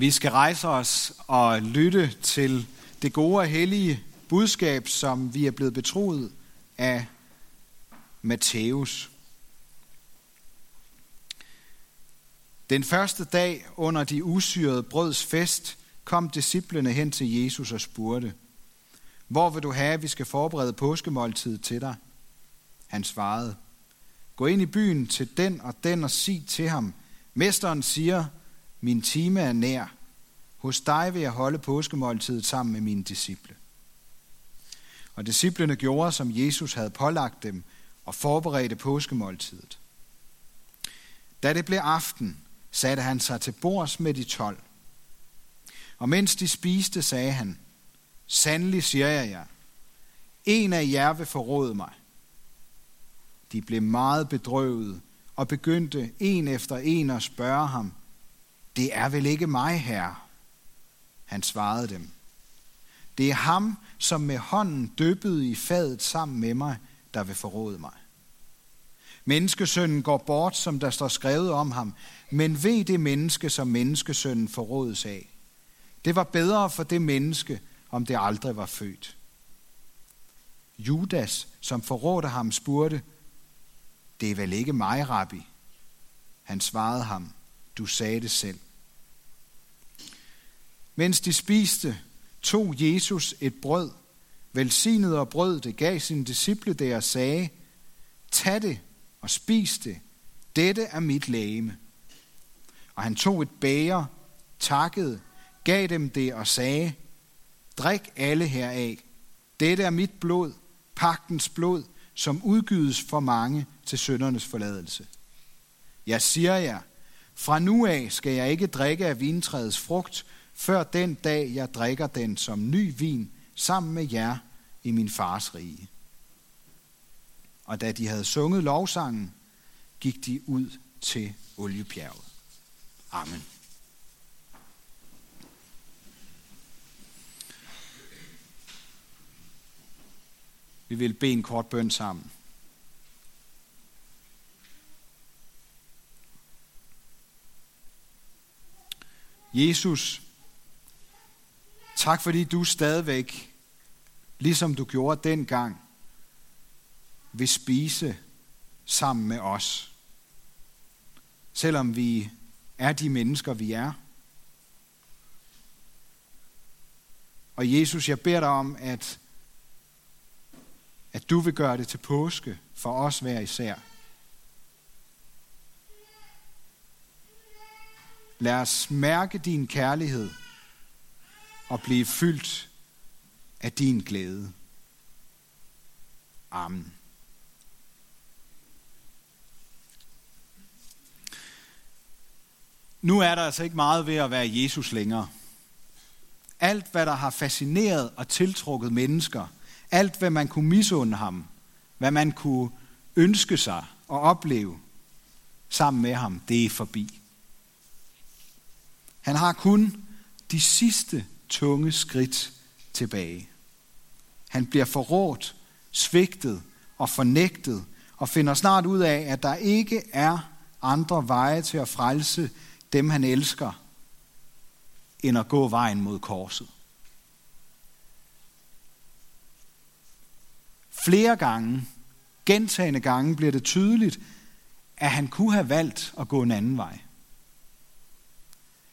Vi skal rejse os og lytte til det gode og hellige budskab, som vi er blevet betroet af Matthæus. Den første dag under de usyrede brøds fest kom disciplene hen til Jesus og spurgte, Hvor vil du have, at vi skal forberede påskemåltidet til dig? Han svarede, Gå ind i byen til den og den og sig til ham, Mesteren siger, min time er nær. Hos dig vil jeg holde påskemåltidet sammen med mine disciple. Og disciplene gjorde, som Jesus havde pålagt dem, og forberedte påskemåltidet. Da det blev aften, satte han sig til bords med de tolv. Og mens de spiste, sagde han, Sandelig siger jeg jer, en af jer vil forråde mig. De blev meget bedrøvet og begyndte en efter en at spørge ham, det er vel ikke mig, herre? Han svarede dem, Det er ham, som med hånden døbbede i fadet sammen med mig, der vil forråde mig. Menneskesønnen går bort, som der står skrevet om ham, men ved det menneske, som menneskesønnen forrådes af. Det var bedre for det menneske, om det aldrig var født. Judas, som forrådte ham, spurgte, det er vel ikke mig, rabbi? Han svarede ham, du sagde det selv. Mens de spiste, tog Jesus et brød, velsignede og brød det, gav sine disciple det og sagde, tag det og spis det, dette er mit lægeme. Og han tog et bæger, takkede, gav dem det og sagde, drik alle heraf, dette er mit blod, pagtens blod, som udgydes for mange til søndernes forladelse. Jeg siger jer, fra nu af skal jeg ikke drikke af vintræets frugt, før den dag jeg drikker den som ny vin sammen med jer i min fars rige. Og da de havde sunget lovsangen, gik de ud til oliebjerget. Amen. Vi vil bede en kort bøn sammen. Jesus, tak fordi du stadigvæk, ligesom du gjorde dengang, vil spise sammen med os. Selvom vi er de mennesker, vi er. Og Jesus, jeg beder dig om, at at du vil gøre det til påske for os hver især. Lad os mærke din kærlighed og blive fyldt af din glæde. Amen. Nu er der altså ikke meget ved at være Jesus længere. Alt, hvad der har fascineret og tiltrukket mennesker – alt, hvad man kunne misunde ham, hvad man kunne ønske sig og opleve sammen med ham, det er forbi. Han har kun de sidste tunge skridt tilbage. Han bliver forrådt, svigtet og fornægtet og finder snart ud af, at der ikke er andre veje til at frelse dem, han elsker, end at gå vejen mod korset. Flere gange, gentagende gange, bliver det tydeligt, at han kunne have valgt at gå en anden vej.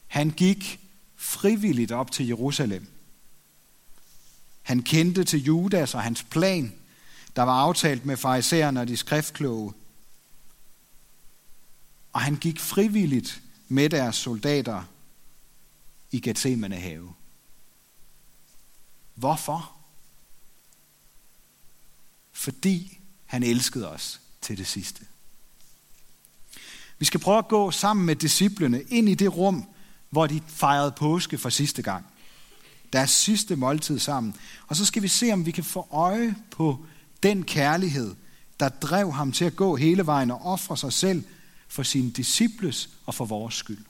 Han gik frivilligt op til Jerusalem. Han kendte til Judas og hans plan, der var aftalt med farisæerne og de skriftkloge. Og han gik frivilligt med deres soldater i Gethsemane have. Hvorfor? fordi han elskede os til det sidste. Vi skal prøve at gå sammen med disciplene ind i det rum, hvor de fejrede påske for sidste gang. Deres sidste måltid sammen. Og så skal vi se, om vi kan få øje på den kærlighed, der drev ham til at gå hele vejen og ofre sig selv for sine disciples og for vores skyld.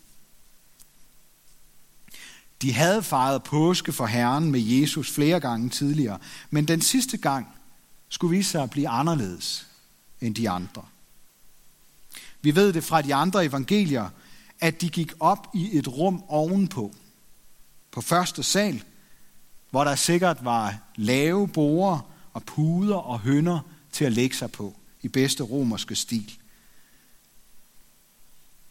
De havde fejret påske for Herren med Jesus flere gange tidligere, men den sidste gang, skulle vise sig at blive anderledes end de andre. Vi ved det fra de andre evangelier, at de gik op i et rum ovenpå, på første sal, hvor der sikkert var lave borer og puder og hønder til at lægge sig på i bedste romerske stil.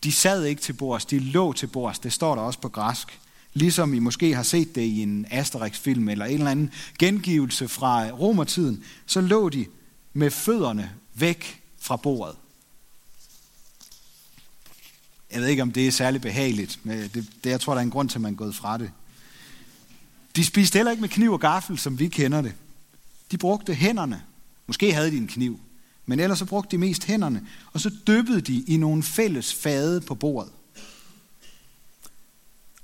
De sad ikke til bords, de lå til bords. Det står der også på græsk. Ligesom I måske har set det i en Asterix-film eller en eller anden gengivelse fra romertiden, så lå de med fødderne væk fra bordet. Jeg ved ikke, om det er særlig behageligt, men det, det, jeg tror, der er en grund til, at man er gået fra det. De spiste heller ikke med kniv og gaffel, som vi kender det. De brugte hænderne. Måske havde de en kniv, men ellers så brugte de mest hænderne. Og så dyppede de i nogle fælles fade på bordet.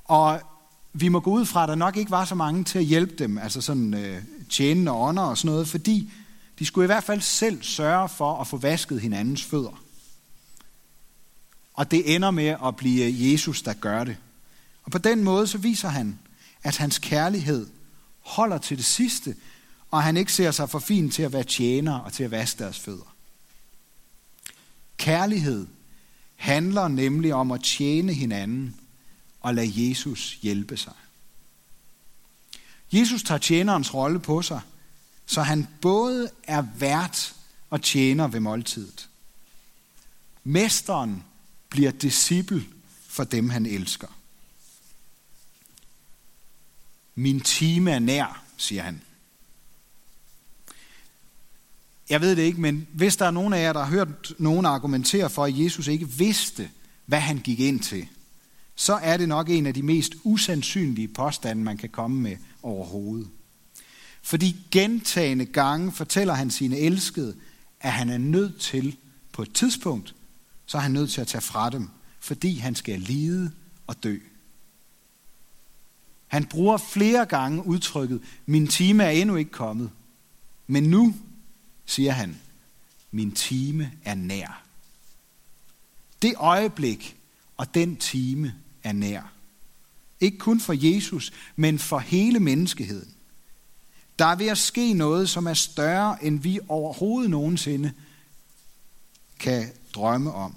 Og vi må gå ud fra, at der nok ikke var så mange til at hjælpe dem, altså sådan øh, tjenende ånder og sådan noget, fordi de skulle i hvert fald selv sørge for at få vasket hinandens fødder. Og det ender med at blive Jesus, der gør det. Og på den måde så viser han, at hans kærlighed holder til det sidste, og han ikke ser sig for fin til at være tjener og til at vaske deres fødder. Kærlighed handler nemlig om at tjene hinanden og lade Jesus hjælpe sig. Jesus tager tjenerens rolle på sig, så han både er vært og tjener ved måltidet. Mesteren bliver disciple for dem, han elsker. Min time er nær, siger han. Jeg ved det ikke, men hvis der er nogen af jer, der har hørt nogen argumentere for, at Jesus ikke vidste, hvad han gik ind til, så er det nok en af de mest usandsynlige påstande, man kan komme med overhovedet. Fordi gentagende gange fortæller han sine elskede, at han er nødt til på et tidspunkt, så er han nødt til at tage fra dem, fordi han skal lide og dø. Han bruger flere gange udtrykket, min time er endnu ikke kommet. Men nu, siger han, min time er nær. Det øjeblik og den time er nær. Ikke kun for Jesus, men for hele menneskeheden. Der er ved at ske noget, som er større, end vi overhovedet nogensinde kan drømme om.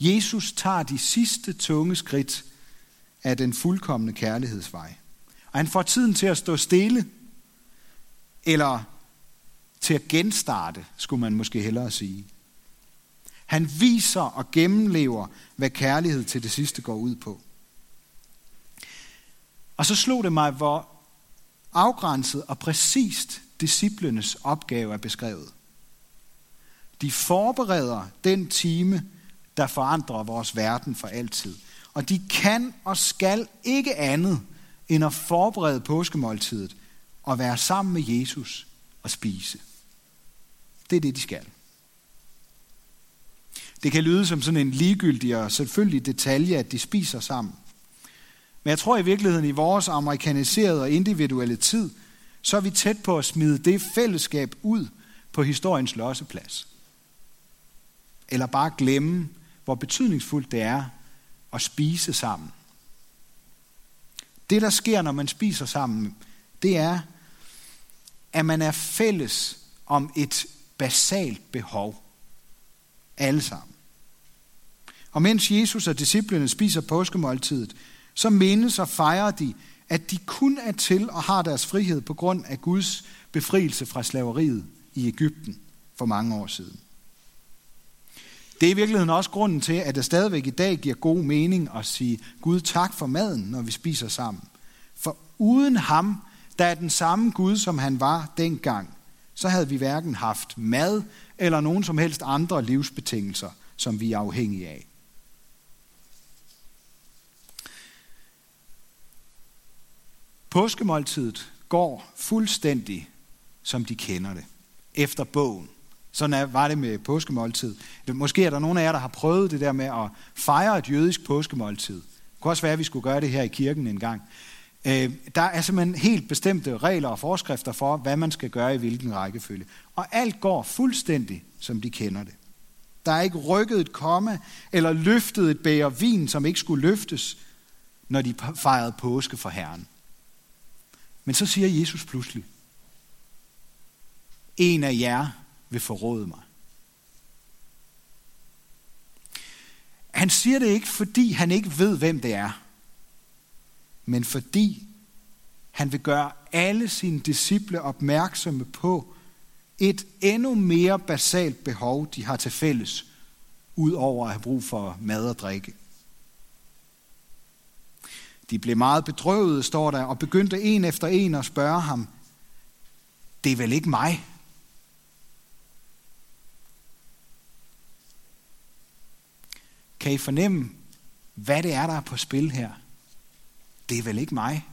Jesus tager de sidste tunge skridt af den fuldkommende kærlighedsvej. Og han får tiden til at stå stille, eller til at genstarte, skulle man måske hellere sige. Han viser og gennemlever, hvad kærlighed til det sidste går ud på. Og så slog det mig, hvor afgrænset og præcist disciplenes opgave er beskrevet. De forbereder den time, der forandrer vores verden for altid. Og de kan og skal ikke andet end at forberede påskemåltidet og være sammen med Jesus og spise. Det er det, de skal. Det kan lyde som sådan en ligegyldig og selvfølgelig detalje, at de spiser sammen. Men jeg tror i virkeligheden, i vores amerikaniserede og individuelle tid, så er vi tæt på at smide det fællesskab ud på historiens losseplads. Eller bare glemme, hvor betydningsfuldt det er at spise sammen. Det, der sker, når man spiser sammen, det er, at man er fælles om et basalt behov. Alle sammen. Og mens Jesus og disciplene spiser påskemåltidet, så mindes og fejrer de, at de kun er til og har deres frihed på grund af Guds befrielse fra slaveriet i Ægypten for mange år siden. Det er i virkeligheden også grunden til, at det stadigvæk i dag giver god mening at sige Gud tak for maden, når vi spiser sammen. For uden ham, der er den samme Gud, som han var dengang, så havde vi hverken haft mad eller nogen som helst andre livsbetingelser, som vi er afhængige af. Påskemåltidet går fuldstændig, som de kender det, efter bogen. Sådan var det med påskemåltid. Måske er der nogen af jer, der har prøvet det der med at fejre et jødisk påskemåltid. Det kunne også være, at vi skulle gøre det her i kirken en gang. Øh, der er simpelthen helt bestemte regler og forskrifter for, hvad man skal gøre i hvilken rækkefølge. Og alt går fuldstændig, som de kender det. Der er ikke rykket et komma eller løftet et bæger vin, som ikke skulle løftes, når de fejrede påske for Herren. Men så siger Jesus pludselig, en af jer vil forråde mig. Han siger det ikke, fordi han ikke ved, hvem det er. men fordi han vil gøre alle sine disciple opmærksomme på et endnu mere basalt behov, de har til fælles, ud over at have brug for mad og drikke. De blev meget bedrøvede, står der, og begyndte en efter en at spørge ham, det er vel ikke mig? Kan I fornemme, hvad det er, der er på spil her? Det er vel ikke mig?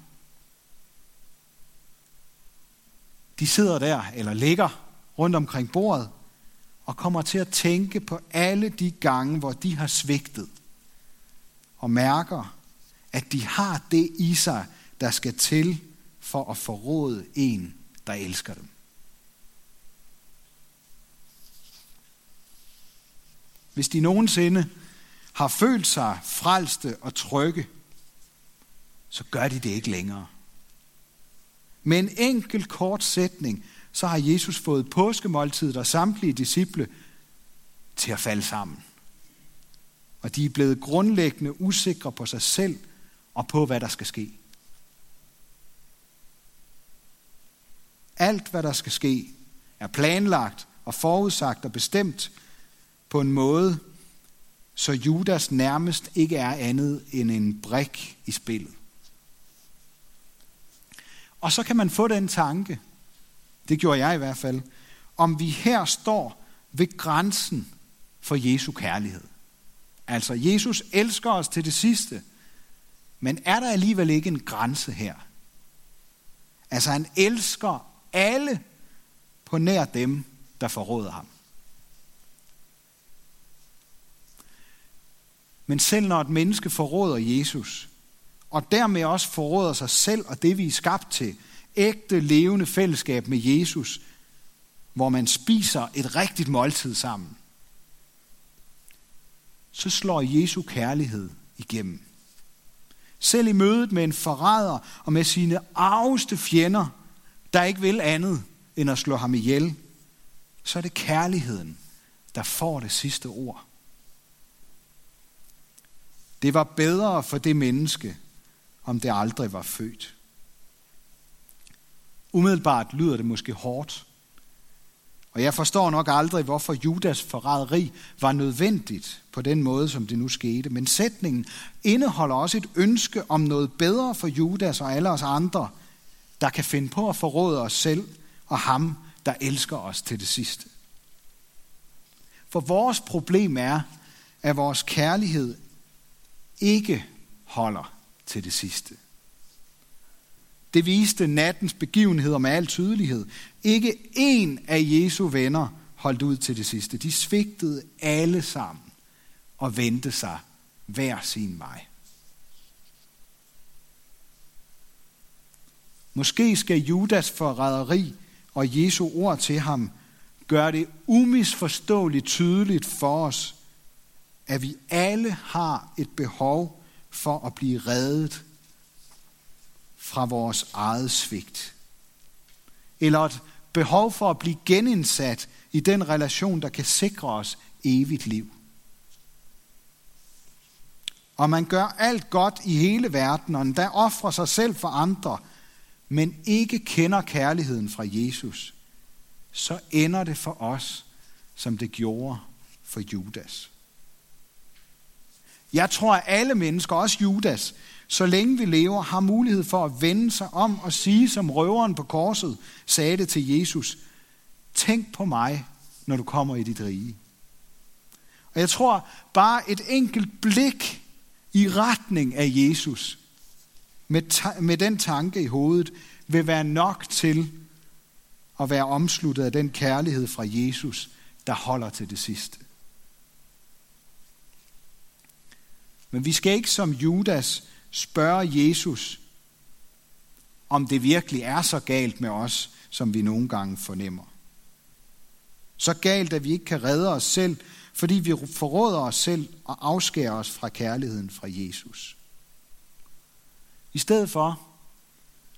De sidder der, eller ligger rundt omkring bordet, og kommer til at tænke på alle de gange, hvor de har svigtet, og mærker, at de har det i sig, der skal til for at forråde en, der elsker dem. Hvis de nogensinde har følt sig frelste og trygge, så gør de det ikke længere. Med en enkelt kort sætning, så har Jesus fået påskemåltidet og samtlige disciple til at falde sammen. Og de er blevet grundlæggende usikre på sig selv og på, hvad der skal ske. Alt, hvad der skal ske, er planlagt og forudsagt og bestemt på en måde, så Judas nærmest ikke er andet end en brik i spillet. Og så kan man få den tanke, det gjorde jeg i hvert fald, om vi her står ved grænsen for Jesu kærlighed. Altså, Jesus elsker os til det sidste, men er der alligevel ikke en grænse her? Altså, han elsker alle på nær dem, der forråder ham. Men selv når et menneske forråder Jesus, og dermed også forråder sig selv og det, vi er skabt til, ægte levende fællesskab med Jesus, hvor man spiser et rigtigt måltid sammen, så slår Jesu kærlighed igennem. Selv i mødet med en forræder og med sine arveste fjender, der ikke vil andet end at slå ham ihjel, så er det kærligheden, der får det sidste ord. Det var bedre for det menneske, om det aldrig var født. Umiddelbart lyder det måske hårdt. Og jeg forstår nok aldrig, hvorfor Judas forræderi var nødvendigt på den måde, som det nu skete. Men sætningen indeholder også et ønske om noget bedre for Judas og alle os andre, der kan finde på at forråde os selv og ham, der elsker os til det sidste. For vores problem er, at vores kærlighed ikke holder til det sidste. Det viste nattens begivenheder med al tydelighed. Ikke én af Jesu venner holdt ud til det sidste. De svigtede alle sammen og vendte sig hver sin vej. Måske skal Judas forræderi og Jesu ord til ham gøre det umisforståeligt tydeligt for os, at vi alle har et behov for at blive reddet fra vores eget svigt. Eller et behov for at blive genindsat i den relation, der kan sikre os evigt liv. Og man gør alt godt i hele verden, og endda offrer sig selv for andre, men ikke kender kærligheden fra Jesus, så ender det for os, som det gjorde for Judas. Jeg tror, at alle mennesker, også Judas, så længe vi lever, har mulighed for at vende sig om og sige, som røveren på korset sagde det til Jesus, tænk på mig, når du kommer i dit rige. Og jeg tror, bare et enkelt blik i retning af Jesus, med, med den tanke i hovedet, vil være nok til at være omsluttet af den kærlighed fra Jesus, der holder til det sidste. Men vi skal ikke som Judas spørge Jesus, om det virkelig er så galt med os, som vi nogle gange fornemmer. Så galt, at vi ikke kan redde os selv, fordi vi forråder os selv og afskærer os fra kærligheden fra Jesus. I stedet for,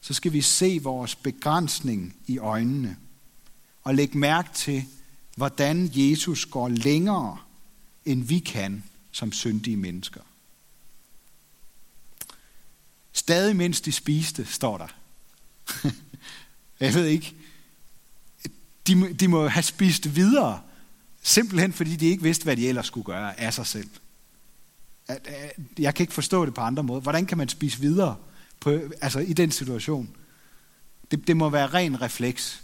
så skal vi se vores begrænsning i øjnene og lægge mærke til, hvordan Jesus går længere, end vi kan som syndige mennesker. Stadig mens de spiste, står der. Jeg ved ikke. De, de må have spist videre, simpelthen fordi de ikke vidste, hvad de ellers skulle gøre af sig selv. Jeg kan ikke forstå det på andre måder. Hvordan kan man spise videre på, altså i den situation? Det, det må være ren refleks.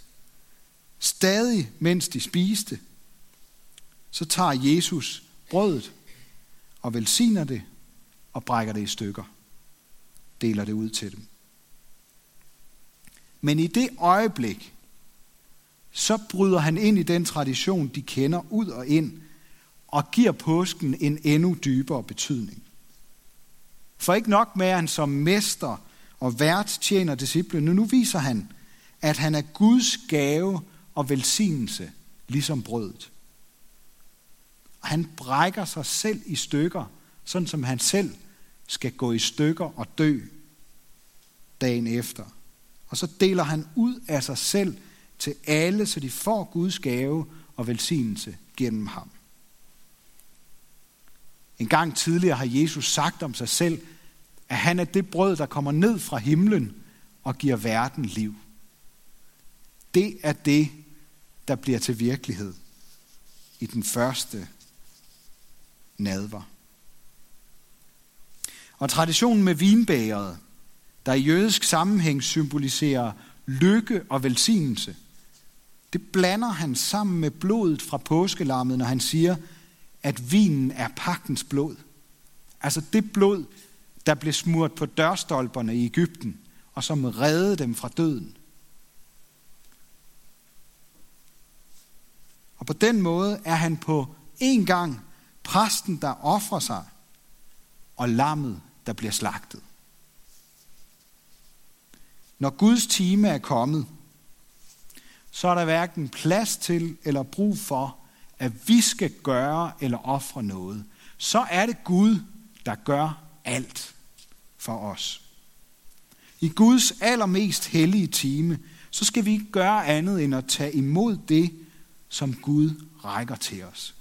Stadig mens de spiste, så tager Jesus brødet og velsigner det og brækker det i stykker. Deler det ud til dem. Men i det øjeblik, så bryder han ind i den tradition, de kender ud og ind, og giver påsken en endnu dybere betydning. For ikke nok med, at han som mester og vært tjener disciplene, nu viser han, at han er Guds gave og velsignelse, ligesom brødet. Og han brækker sig selv i stykker, sådan som han selv skal gå i stykker og dø dagen efter. Og så deler han ud af sig selv til alle, så de får Guds gave og velsignelse gennem ham. En gang tidligere har Jesus sagt om sig selv, at han er det brød, der kommer ned fra himlen og giver verden liv. Det er det, der bliver til virkelighed i den første nadver. Og traditionen med vinbægeret, der i jødisk sammenhæng symboliserer lykke og velsignelse, det blander han sammen med blodet fra påskelammet, når han siger, at vinen er pagtens blod. Altså det blod, der blev smurt på dørstolperne i Ægypten, og som reddede dem fra døden. Og på den måde er han på en gang præsten, der offrer sig, og lammet, der bliver slagtet. Når Guds time er kommet, så er der hverken plads til eller brug for, at vi skal gøre eller ofre noget. Så er det Gud, der gør alt for os. I Guds allermest hellige time, så skal vi ikke gøre andet end at tage imod det, som Gud rækker til os.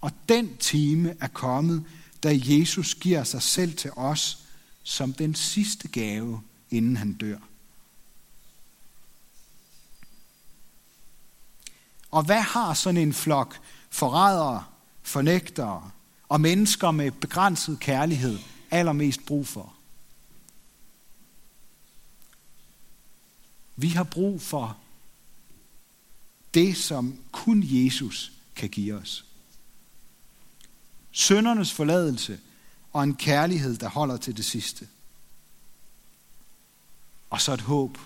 Og den time er kommet, da Jesus giver sig selv til os som den sidste gave, inden han dør. Og hvad har sådan en flok forrædere, fornægtere og mennesker med begrænset kærlighed allermest brug for? Vi har brug for det, som kun Jesus kan give os. Søndernes forladelse og en kærlighed, der holder til det sidste. Og så et håb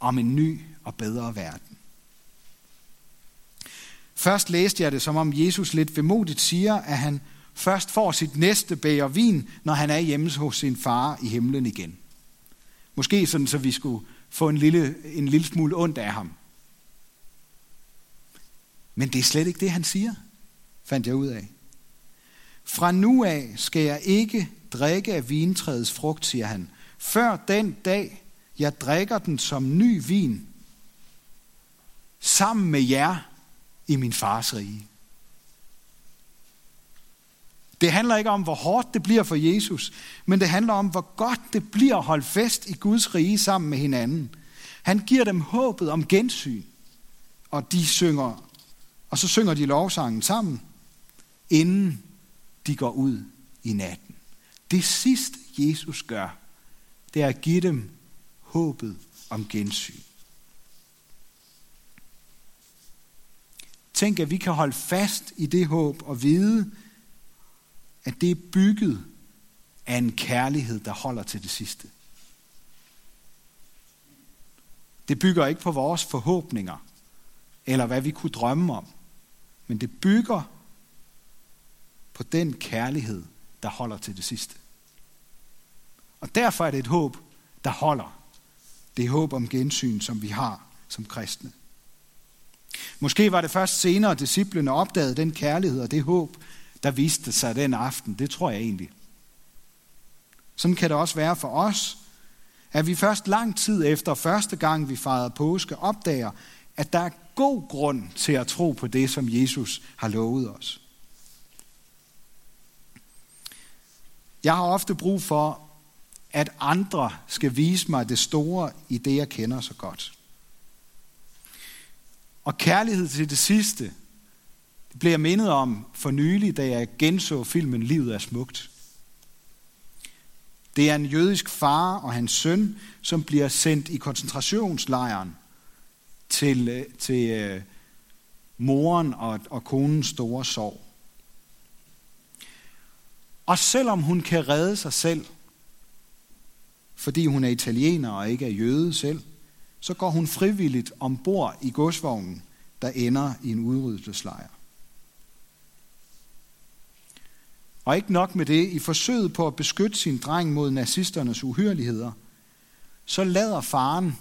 om en ny og bedre verden. Først læste jeg det, som om Jesus lidt vemodigt siger, at han først får sit næste bæger vin, når han er hjemme hos sin far i himlen igen. Måske sådan, så vi skulle få en lille, en lille smule ondt af ham. Men det er slet ikke det, han siger, fandt jeg ud af. Fra nu af skal jeg ikke drikke af vintræets frugt, siger han, før den dag, jeg drikker den som ny vin, sammen med jer i min fars rige. Det handler ikke om, hvor hårdt det bliver for Jesus, men det handler om, hvor godt det bliver at holde fest i Guds rige sammen med hinanden. Han giver dem håbet om gensyn, og de synger, og så synger de lovsangen sammen, inden de går ud i natten. Det sidste Jesus gør, det er at give dem håbet om gensyn. Tænk, at vi kan holde fast i det håb og vide, at det er bygget af en kærlighed, der holder til det sidste. Det bygger ikke på vores forhåbninger, eller hvad vi kunne drømme om, men det bygger på den kærlighed, der holder til det sidste. Og derfor er det et håb, der holder. Det er håb om gensyn, som vi har som kristne. Måske var det først senere, at disciplene opdagede den kærlighed og det håb, der viste sig den aften. Det tror jeg egentlig. Sådan kan det også være for os, at vi først lang tid efter første gang, vi fejrede påske, opdager, at der er god grund til at tro på det, som Jesus har lovet os. Jeg har ofte brug for, at andre skal vise mig det store i det, jeg kender så godt. Og kærlighed til det sidste, det blev jeg mindet om for nylig, da jeg genså filmen Livet er smukt. Det er en jødisk far og hans søn, som bliver sendt i koncentrationslejren til, øh, til øh, moren og, og konens store sorg. Og selvom hun kan redde sig selv, fordi hun er italiener og ikke er jøde selv, så går hun frivilligt ombord i godsvognen, der ender i en udryddelseslejr. Og ikke nok med det, i forsøget på at beskytte sin dreng mod nazisternes uhyreligheder, så lader faren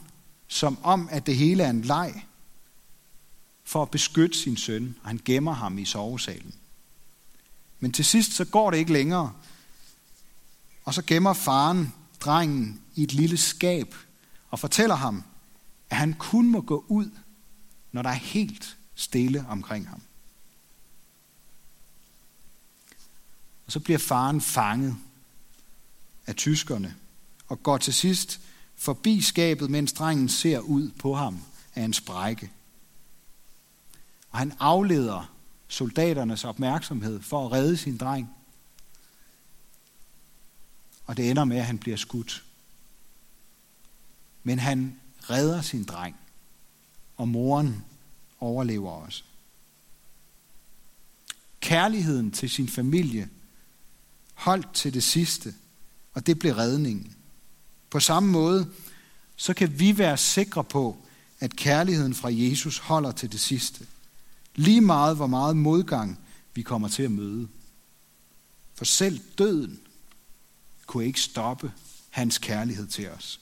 som om, at det hele er en leg, for at beskytte sin søn, og han gemmer ham i sovesalen. Men til sidst så går det ikke længere, og så gemmer faren drengen i et lille skab og fortæller ham, at han kun må gå ud, når der er helt stille omkring ham. Og så bliver faren fanget af tyskerne og går til sidst forbi skabet, mens drengen ser ud på ham af en sprække. Og han afleder soldaternes opmærksomhed for at redde sin dreng. Og det ender med, at han bliver skudt. Men han redder sin dreng, og moren overlever også. Kærligheden til sin familie holdt til det sidste, og det blev redningen. På samme måde, så kan vi være sikre på, at kærligheden fra Jesus holder til det sidste. Lige meget, hvor meget modgang vi kommer til at møde. For selv døden kunne ikke stoppe hans kærlighed til os.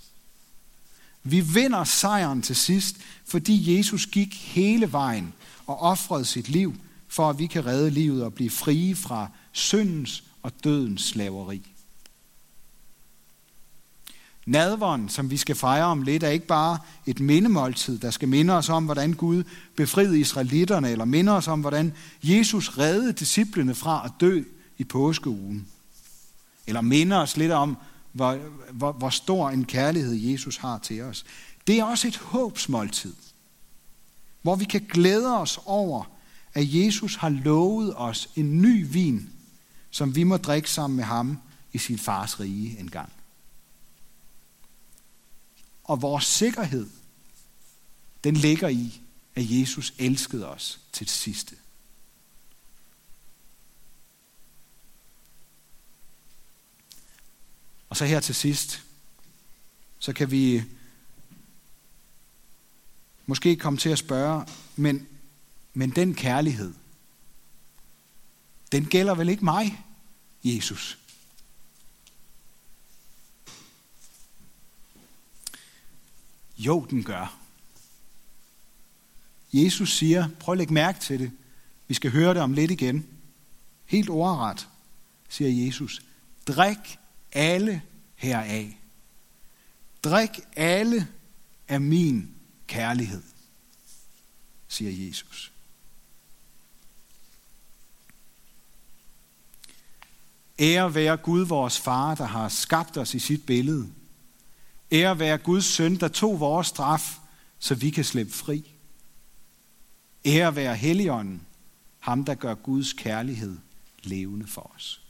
Vi vinder sejren til sidst, fordi Jesus gik hele vejen og offrede sit liv, for at vi kan redde livet og blive frie fra syndens og dødens slaveri. Nadveren, som vi skal fejre om lidt, er ikke bare et mindemåltid, der skal minde os om, hvordan Gud befriede israelitterne, eller minde os om, hvordan Jesus reddede disciplene fra at dø i påskeugen. Eller minde os lidt om, hvor, hvor, hvor stor en kærlighed Jesus har til os. Det er også et håbsmåltid, hvor vi kan glæde os over, at Jesus har lovet os en ny vin, som vi må drikke sammen med ham i sin fars rige engang. Og vores sikkerhed, den ligger i, at Jesus elskede os til det sidste. Og så her til sidst, så kan vi måske komme til at spørge, men, men den kærlighed, den gælder vel ikke mig, Jesus? Jo, den gør. Jesus siger, prøv at lægge mærke til det. Vi skal høre det om lidt igen. Helt ordret, siger Jesus. Drik alle heraf. Drik alle af min kærlighed, siger Jesus. Ære være Gud, vores far, der har skabt os i sit billede. Ære være Guds søn, der tog vores straf, så vi kan slippe fri. Ære være Helligånden, ham der gør Guds kærlighed levende for os.